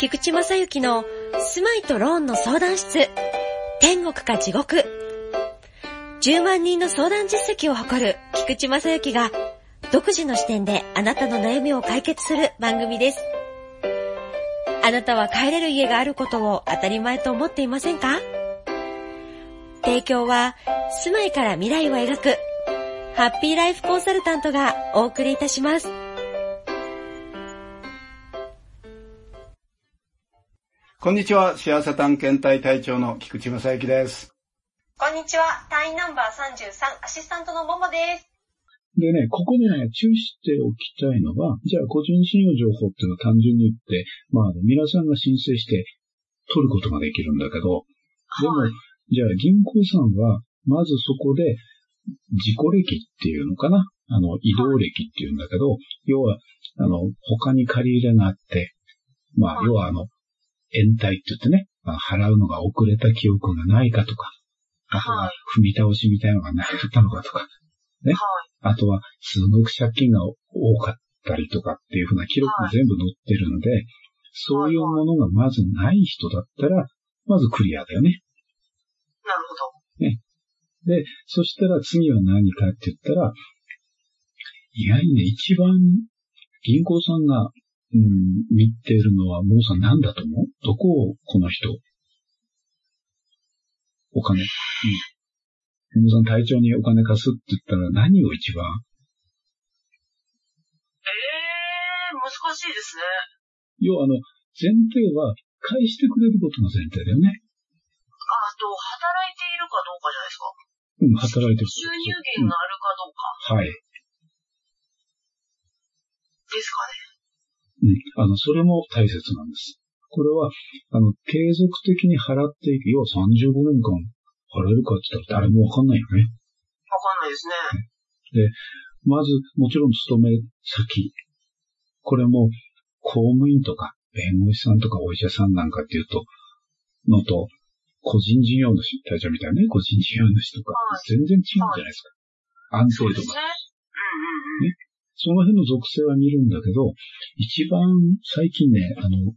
菊池正幸の住まいとローンの相談室。天国か地獄。10万人の相談実績を誇る菊池正幸が独自の視点であなたの悩みを解決する番組です。あなたは帰れる家があることを当たり前と思っていませんか？提供は住まいから未来を描くハッピーライフコンサルタントがお送りいたします。こんにちは、幸せ探検隊隊長の菊池正幸です。こんにちは。隊員ナンバー33、アシスタントのももです。でね、ここでね、注意しておきたいのは、じゃあ個人信用情報っていうのは単純に言って、まあ、皆さんが申請して取ることができるんだけど、でも、はいじゃあ銀行さんは、まずそこで、自己歴っていうのかな？あの、移動歴っていうんだけど、要は、あの、他に借り入れがあって、まあ、はい要はあの、延滞って言ってね、あの払うのが遅れた記憶がないかとか、あとははい踏み倒しみたいなのがなかったのかとか、ね。あとは、すごく借金が多かったりとかっていうふうな記録が全部載ってるんで、そういうものがまずない人だったら、まずクリアだよね。なるほど。で、そしたら次は何かって言ったら、意外にね、一番銀行さんが、うん、見てるのは、もうさん何だと思う？どこを、この人、お金、うん。もうさん隊長にお金貸すって言ったら何を一番？ええー、難しいですね。要はあの、前提は返してくれることが前提だよね。あと、働いているかどうかじゃないですか。うん、働いてる。収入源があるかどうかはい。ですかうん。ね。あの、それも大切なんです。これは、あの、継続的に払っていく。要は35年間払えるかって言ったら誰もわかんないよね。わかんないですね。まず、もちろん勤め先。これも、公務員とか、弁護士さんとかお医者さんなんかっていうと、のと、個人事業主、大丈夫みたいなね、個人事業主とかは、全然違うじゃないですか。安定度が。そうですね。その辺の属性は見るんだけど、一番最近ね、あの、うん、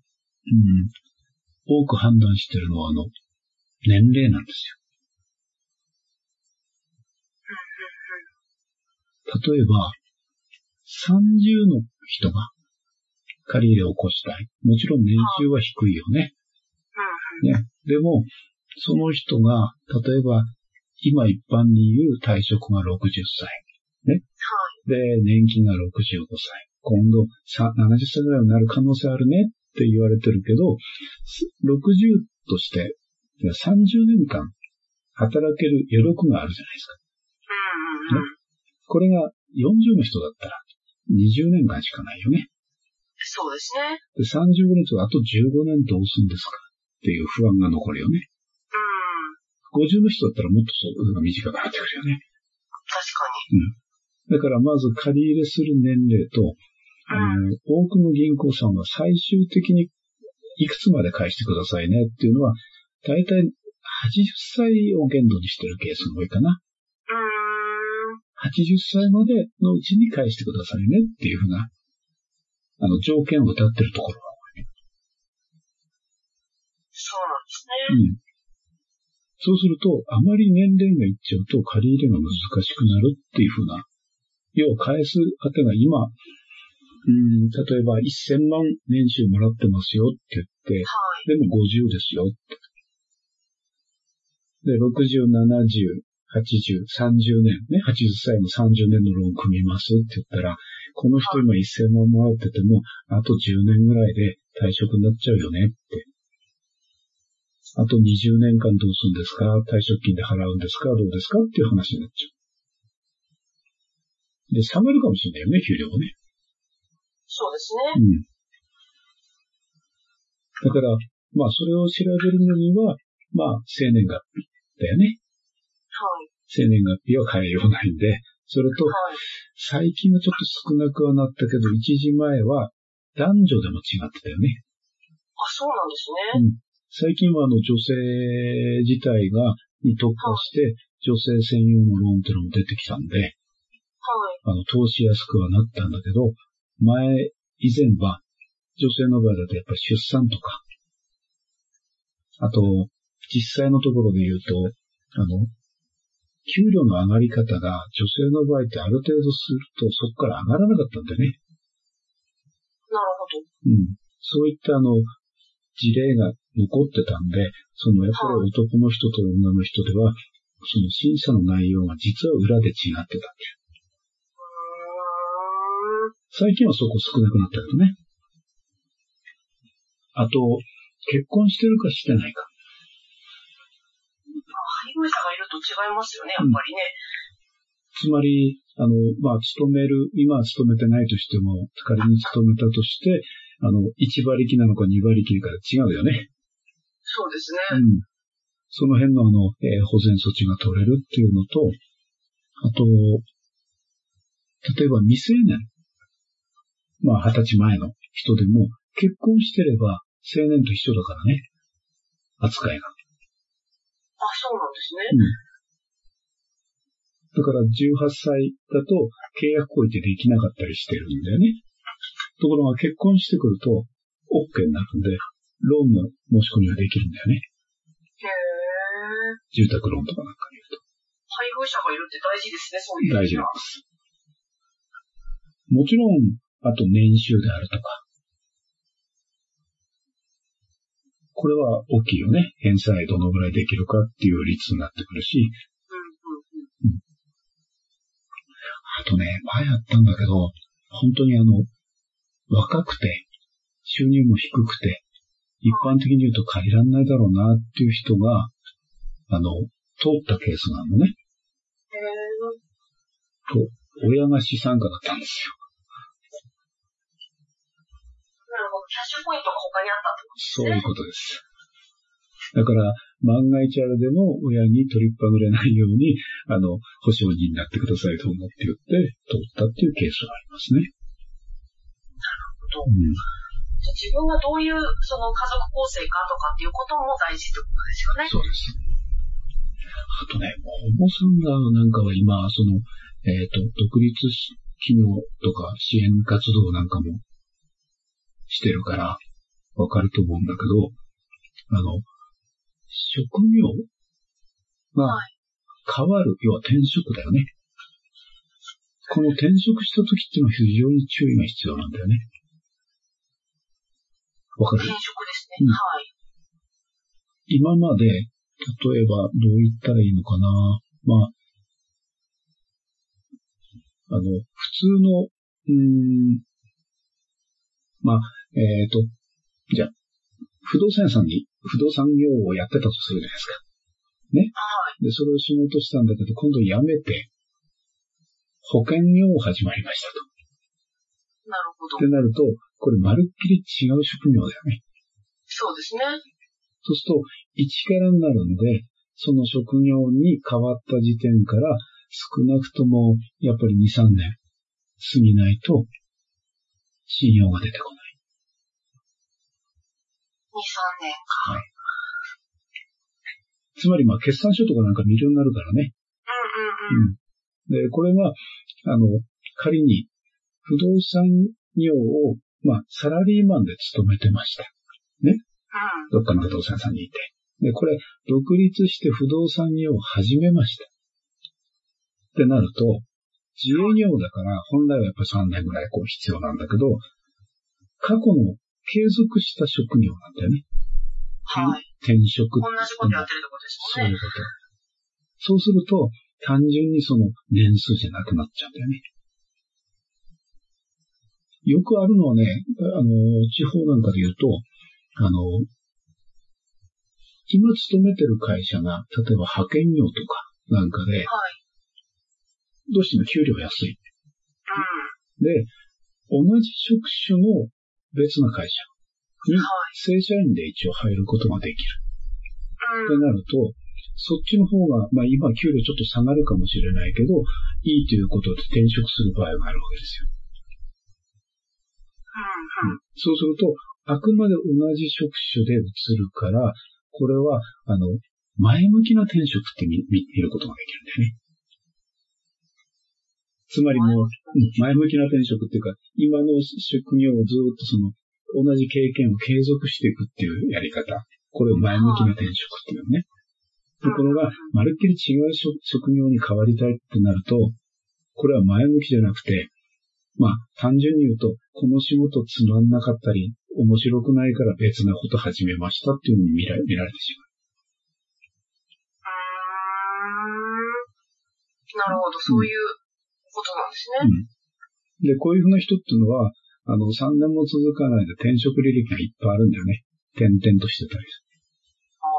多く判断してるのは、あの、年齢なんですよ。例えば、30の人が借り入れを起こしたい。もちろん年収は低いよね。ね。でも、その人が、例えば、今一般に言う退職が60歳。はい。で、年金が65歳。今度さ70歳ぐらいになる可能性あるねって言われてるけど、す60としていや30年間働ける余力があるじゃないですか。うんうんうん。これが40の人だったら20年間しかないよね。そうですね。で35年とあと15年どうするんですかっていう不安が残るよね。うん。50の人だったらもっとそう短くなってくるよね。確かだからまず借り入れする年齢と、あの、多くの銀行さんは最終的にいくつまで返してくださいねっていうのは、だいたい80歳を限度にしてるケースが多いかな。に。うーん。80歳までのうちに返してくださいねっていうふうな、あの、条件を歌ってるところがそうなんですね。多い。うん。そうすると、あまり年齢がいっちゃうと借り入れが難しくなるっていうふうな、要は返す当てが今、うん、例えば1000万年収もらってますよって言って、はい。でも50ですよって。で、60、70、80、30年、ね、80歳の30年のローン組みますって言ったら、この人今1000万もらってても、あと10年ぐらいで退職になっちゃうよねって。あと20年間どうするんですか？退職金で払うんですか？どうですか？っていう話になっちゃう。で、下がるかもしれないよね、給料もね。そうですね。うん。だから、まあ、それを調べるのには、まあ、生年月日だよね。はい。生年月日は変えようないんで、それと、はい。最近はちょっと少なくはなったけど、一時前は男女でも違ってたよね。あ、そうなんですね。最近はあの女性自体が、に特化して、女性専用のローンっていうのも出てきたんで、はい。あの、投資やすくはなったんだけど、前、以前は、女性の場合だとやっぱり出産とか、あと、実際のところで言うと、あの、給料の上がり方が女性の場合ってある程度するとそこから上がらなかったんでね。なるほど。うん。そういったあの、事例が残ってたんで、そのやっぱり男の人と女の人では、その審査の内容が実は裏で違ってたっていう。最近はそこ少なくなったけどね。あと、結婚してるかしてないか。配偶者がいると違いますよね、やっぱりね。つまり、あの、まあ、勤める、今は勤めてないとしても、仮に勤めたとして、あの、1馬力なのか2馬力かで違うよね。そうですうね。ん。その辺のあの、えー保全措置が取れるっていうのと、あと、例えば未成年。まあ、二十歳前の人でも、結婚してれば青年と一緒だからね。扱いが。あ、そうなんですね。だから18歳だと契約行為ってできなかったりしてるんだよね。ところが結婚してくると OK になるんで、ローンの申し込みができるんだよね。へー。住宅ローンとかなんかに言う配偶者がいるって大事ですね、そういう。と大事なんです。もちろん、あと年収であるとか。これは大きいよね。返済どのぐらいできるかっていう率になってくるし、うん。あとね、前やったんだけど、本当にあの、若くて、収入も低くて、一般的に言うと借りらんないだろうなっていう人が、あの、通ったケースがあるのね。と、親が資産家だったんですよ。キャッシュポイントが他にあったってことですね。そういうことです。だから、万が一あれでも親に取りっぱぐれないように、あの、保証人になってくださいと思って言って、通ったっていうケースがありますね。とうん。じゃあ自分がどういうその家族構成かとかっていうことも大事ってことですよね。そうです。あとね、お坊さんがなんかは今、その、えっ、と、独立し機能とか支援活動なんかもしてるから、わかると思うんだけど、あの、職業？がはい変わる、要は転職だよね。この転職した時っていうのは非常に注意が必要なんだよね。わかる？転職ですね。うんはい。今まで、例えばどう言ったらいいのかな。まあ、あの、普通の、うーん、まあ、えっ、と、じゃあ、不動産屋さんに不動産業をやってたとするじゃないですか。はい。で、それを仕事したんだけど、今度辞めて、保険業を始まりましたと。なるほどっ。てなると、これまるっきり違う職業だよね。そうですね。そうすると、一からになるんで、その職業に変わった時点から、少なくとも、やっぱり2、3年過ぎないと、信用が出てこない。2、3年。つまり、まあ、決算書とかなんか見るようになるからね。うんうんうん。で、これは、あの、仮に、不動産業を、まあ、サラリーマンで勤めてました。うん。どっかの不動産屋さんにいて。で、これ、独立して不動産業を始めました。ってなると、自営業だから、本来はやっぱり3年ぐらいこう必要なんだけど、過去の継続した職業なんだよね。はい。転職同じことやってるってことですもんね。そういうこと。そうすると、単純にその年数じゃなくなっちゃうんだよね。よくあるのはね、あの、地方なんかで言うと、あの、今勤めてる会社が、例えば派遣業とかなんかで、はい。どうしても給料安い。うん。で、同じ職種の別な会社にはい。正社員で一応入ることができる。ってうん。なると、そっちの方が、まあ今給料ちょっと下がるかもしれないけど、いいということで転職する場合があるわけですよ。うん。うん。そうすると、あくまで同じ職種で移るから、これは、あの、前向きな転職って見見見ることができるんだよね。つまりもう、前向きな転職っていうか、今の職業をずっとその、同じ経験を継続していくっていうやり方。これを前向きな転職っていうね。ところが、まるっきり違う職業に変わりたいってなると、これは前向きじゃなくて、まあ、単純に言うと、この仕事つまんなかったり、面白くないから別なこと始めましたっていうふうに見ら見られてしまう。なるほど、そういうことなんですね。うん。で、こういうふうな人っていうのは、あの、3年も続かないで転職履歴がいっぱいあるんだよね。転々としてたりすああ。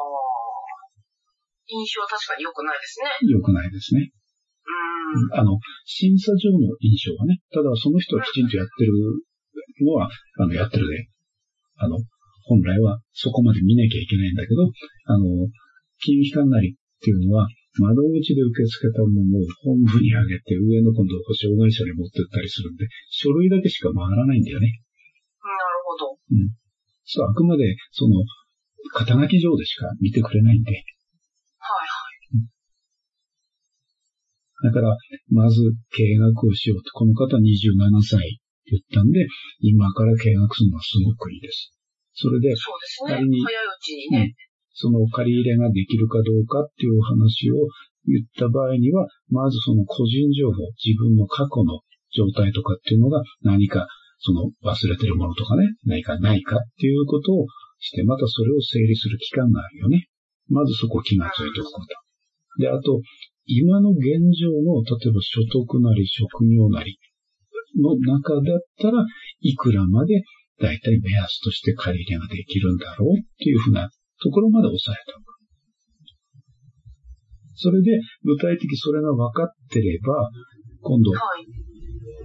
印象は確かに良くないですね。る。良くないですね。うん。あの、審査上の印象はね、ただその人はきちんとやってるのは、あの、やってるで、あの、本来はそこまで見なきゃいけないんだけど、あの、金融機関なりっていうのは、窓口で受け付けたものを本部に上げて、上の今度保証会社に持ってったりするんで、書類だけしか回らないんだよね。なるほど。そう、あくまで、その、肩書き上でしか見てくれないんで。はいだから、まず、計画をしようと。この方27歳って言ったんで、今から計画するのはすごくいいです。それで、そうですね。早いうちにね。その借り入れができるかどうかっていうお話を言った場合には、まずその個人情報、自分の過去の状態とかっていうのが何か、その忘れてるものとかね、何かないかっていうことをして、またそれを整理する期間があるよね。まずそこ気がついておくこと。で、あと、今の現状の、例えば所得なり職業なりの中だったらいくらまでだいたい目安として借り入れができるんだろうっていうふうなところまで押さえておく。それで、具体的それが分かってれば、今度、はい。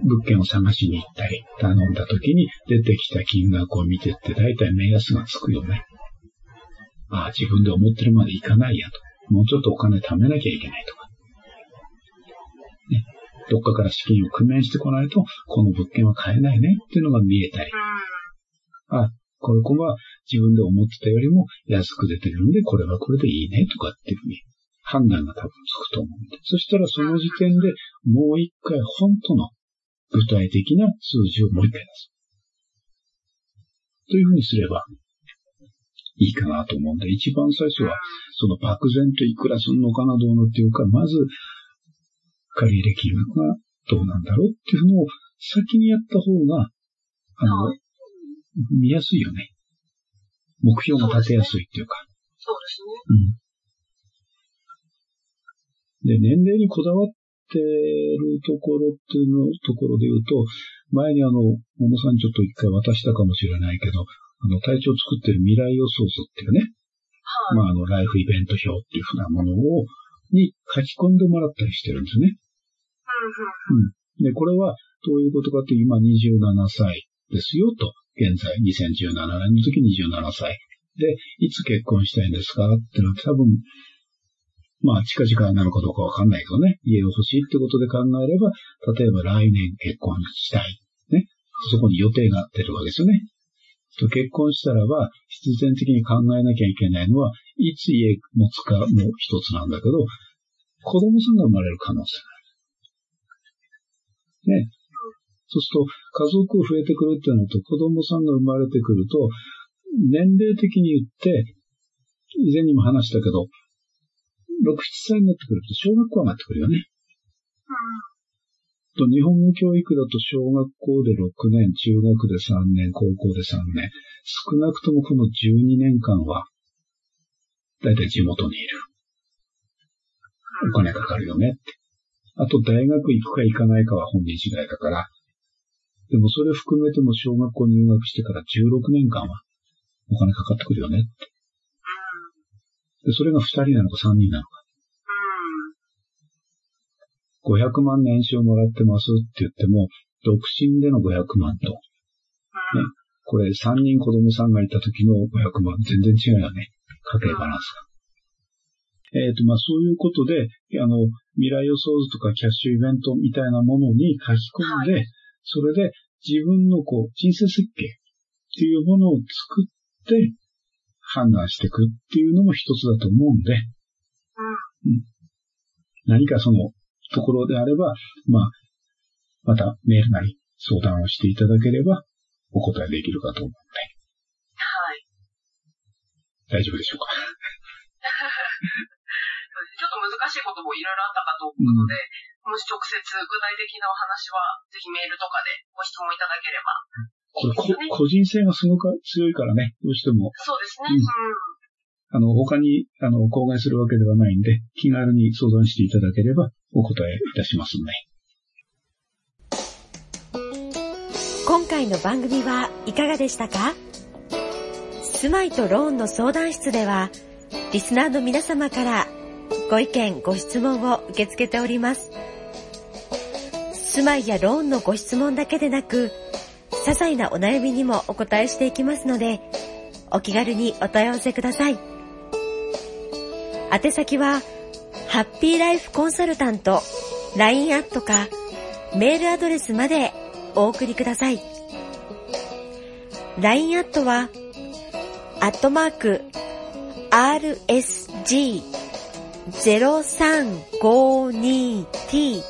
物件を探しに行ったり、頼んだ時に出てきた金額を見てって、だいたい目安がつくよね。ああ、自分で思ってるまでいかないやと。もうちょっとお金貯めなきゃいけないとか。ね。どっかから資金を工面してこないと、この物件は買えないねっていうのが見えたり。うん。あ、この子は自分で思ってたよりも安く出てるんで、これはこれでいいねとかっていうふうに判断が多分つくと思うんで。そしたらその時点でもう一回本当の具体的な数字をもう一回出す。というふうにすればいいかなと思うんで、一番最初はその漠然といくらすんのかなどうのっていうか、まず借り入れ金額がどうなんだろうっていうのを先にやった方が、あの、見やすいよね。目標が立てやすいっていうか。そうですね。うん。で、年齢にこだわってるところっていうの、ところで言うと、前にあの、ももさんにちょっと一回渡したかもしれないけど、あの、体調作ってる未来予想図っていうね、はい。まああの、ライフイベント表っていうふうなものを、に書き込んでもらったりしてるんですね。うんうんで、これはどういうことかって今27歳ですよと。現在2017年の時27歳。で、いつ結婚したいんですかってのは多分、まあ近々なのかどうかわかんないけどね。家を欲しいってことで考えれば、例えば来年結婚したい。ね。そこに予定が出るわけですよね。と結婚したらば、必然的に考えなきゃいけないのは、いつ家持つかも一つなんだけど、子供さんが生まれる可能性がある。ね。そうすると、家族増えてくるっていうのと、子供さんが生まれてくると、年齢的に言って、以前にも話したけど、6、7歳になってくると小学校になってくるよね。と日本の教育だと小学校で6年、中学で3年、高校で3年、少なくともこの12年間は、だいたい地元にいる。お金かかるよねって。あと大学行くか行かないかは本人次第だから、でもそれ含めても小学校入学してから16年間はお金かかってくるよねって。で、それが2人なのか3人なのか。500万年収もらってますって言っても、独身での500万と、ね、これ3人子供さんがいた時の500万、全然違うよね。家計バランスが。えっ、と、まあ、そういうことで、あの、未来予想図とかキャッシュイベントみたいなものに書き込んで、それで自分のこう、人生設計っていうものを作って判断していくっていうのも一つだと思うんで、うん、何かそのところであれば、まあ、またメールなり相談をしていただければ、お答えできるかと思うので、はい。大丈夫でしょうか？ちょっと難しいこともいろいろあったかと思うので、もし直接具体的なお話は、ぜひメールとかでご質問いただければ。これこ、個人性がすごく強いからね、どうしても、そうですね。うんうん。あの、他に、あの、口外するわけではないんで、気軽に相談していただければ、お答えいたしますので。今回の番組はいかがでしたか？住まいとローンの相談室では、リスナーの皆様からご意見、ご質問を受け付けております。住まいやローンのご質問だけでなく、些細なお悩みにもお答えしていきますので、お気軽にお問い合わせください。宛先は、ハッピーライフコンサルタント LINE アットかメールアドレスまでお送りください。LINE アットは、アットマーク、rsg0352t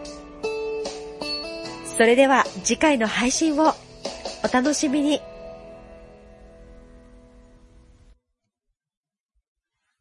それでは次回の配信をお楽しみに。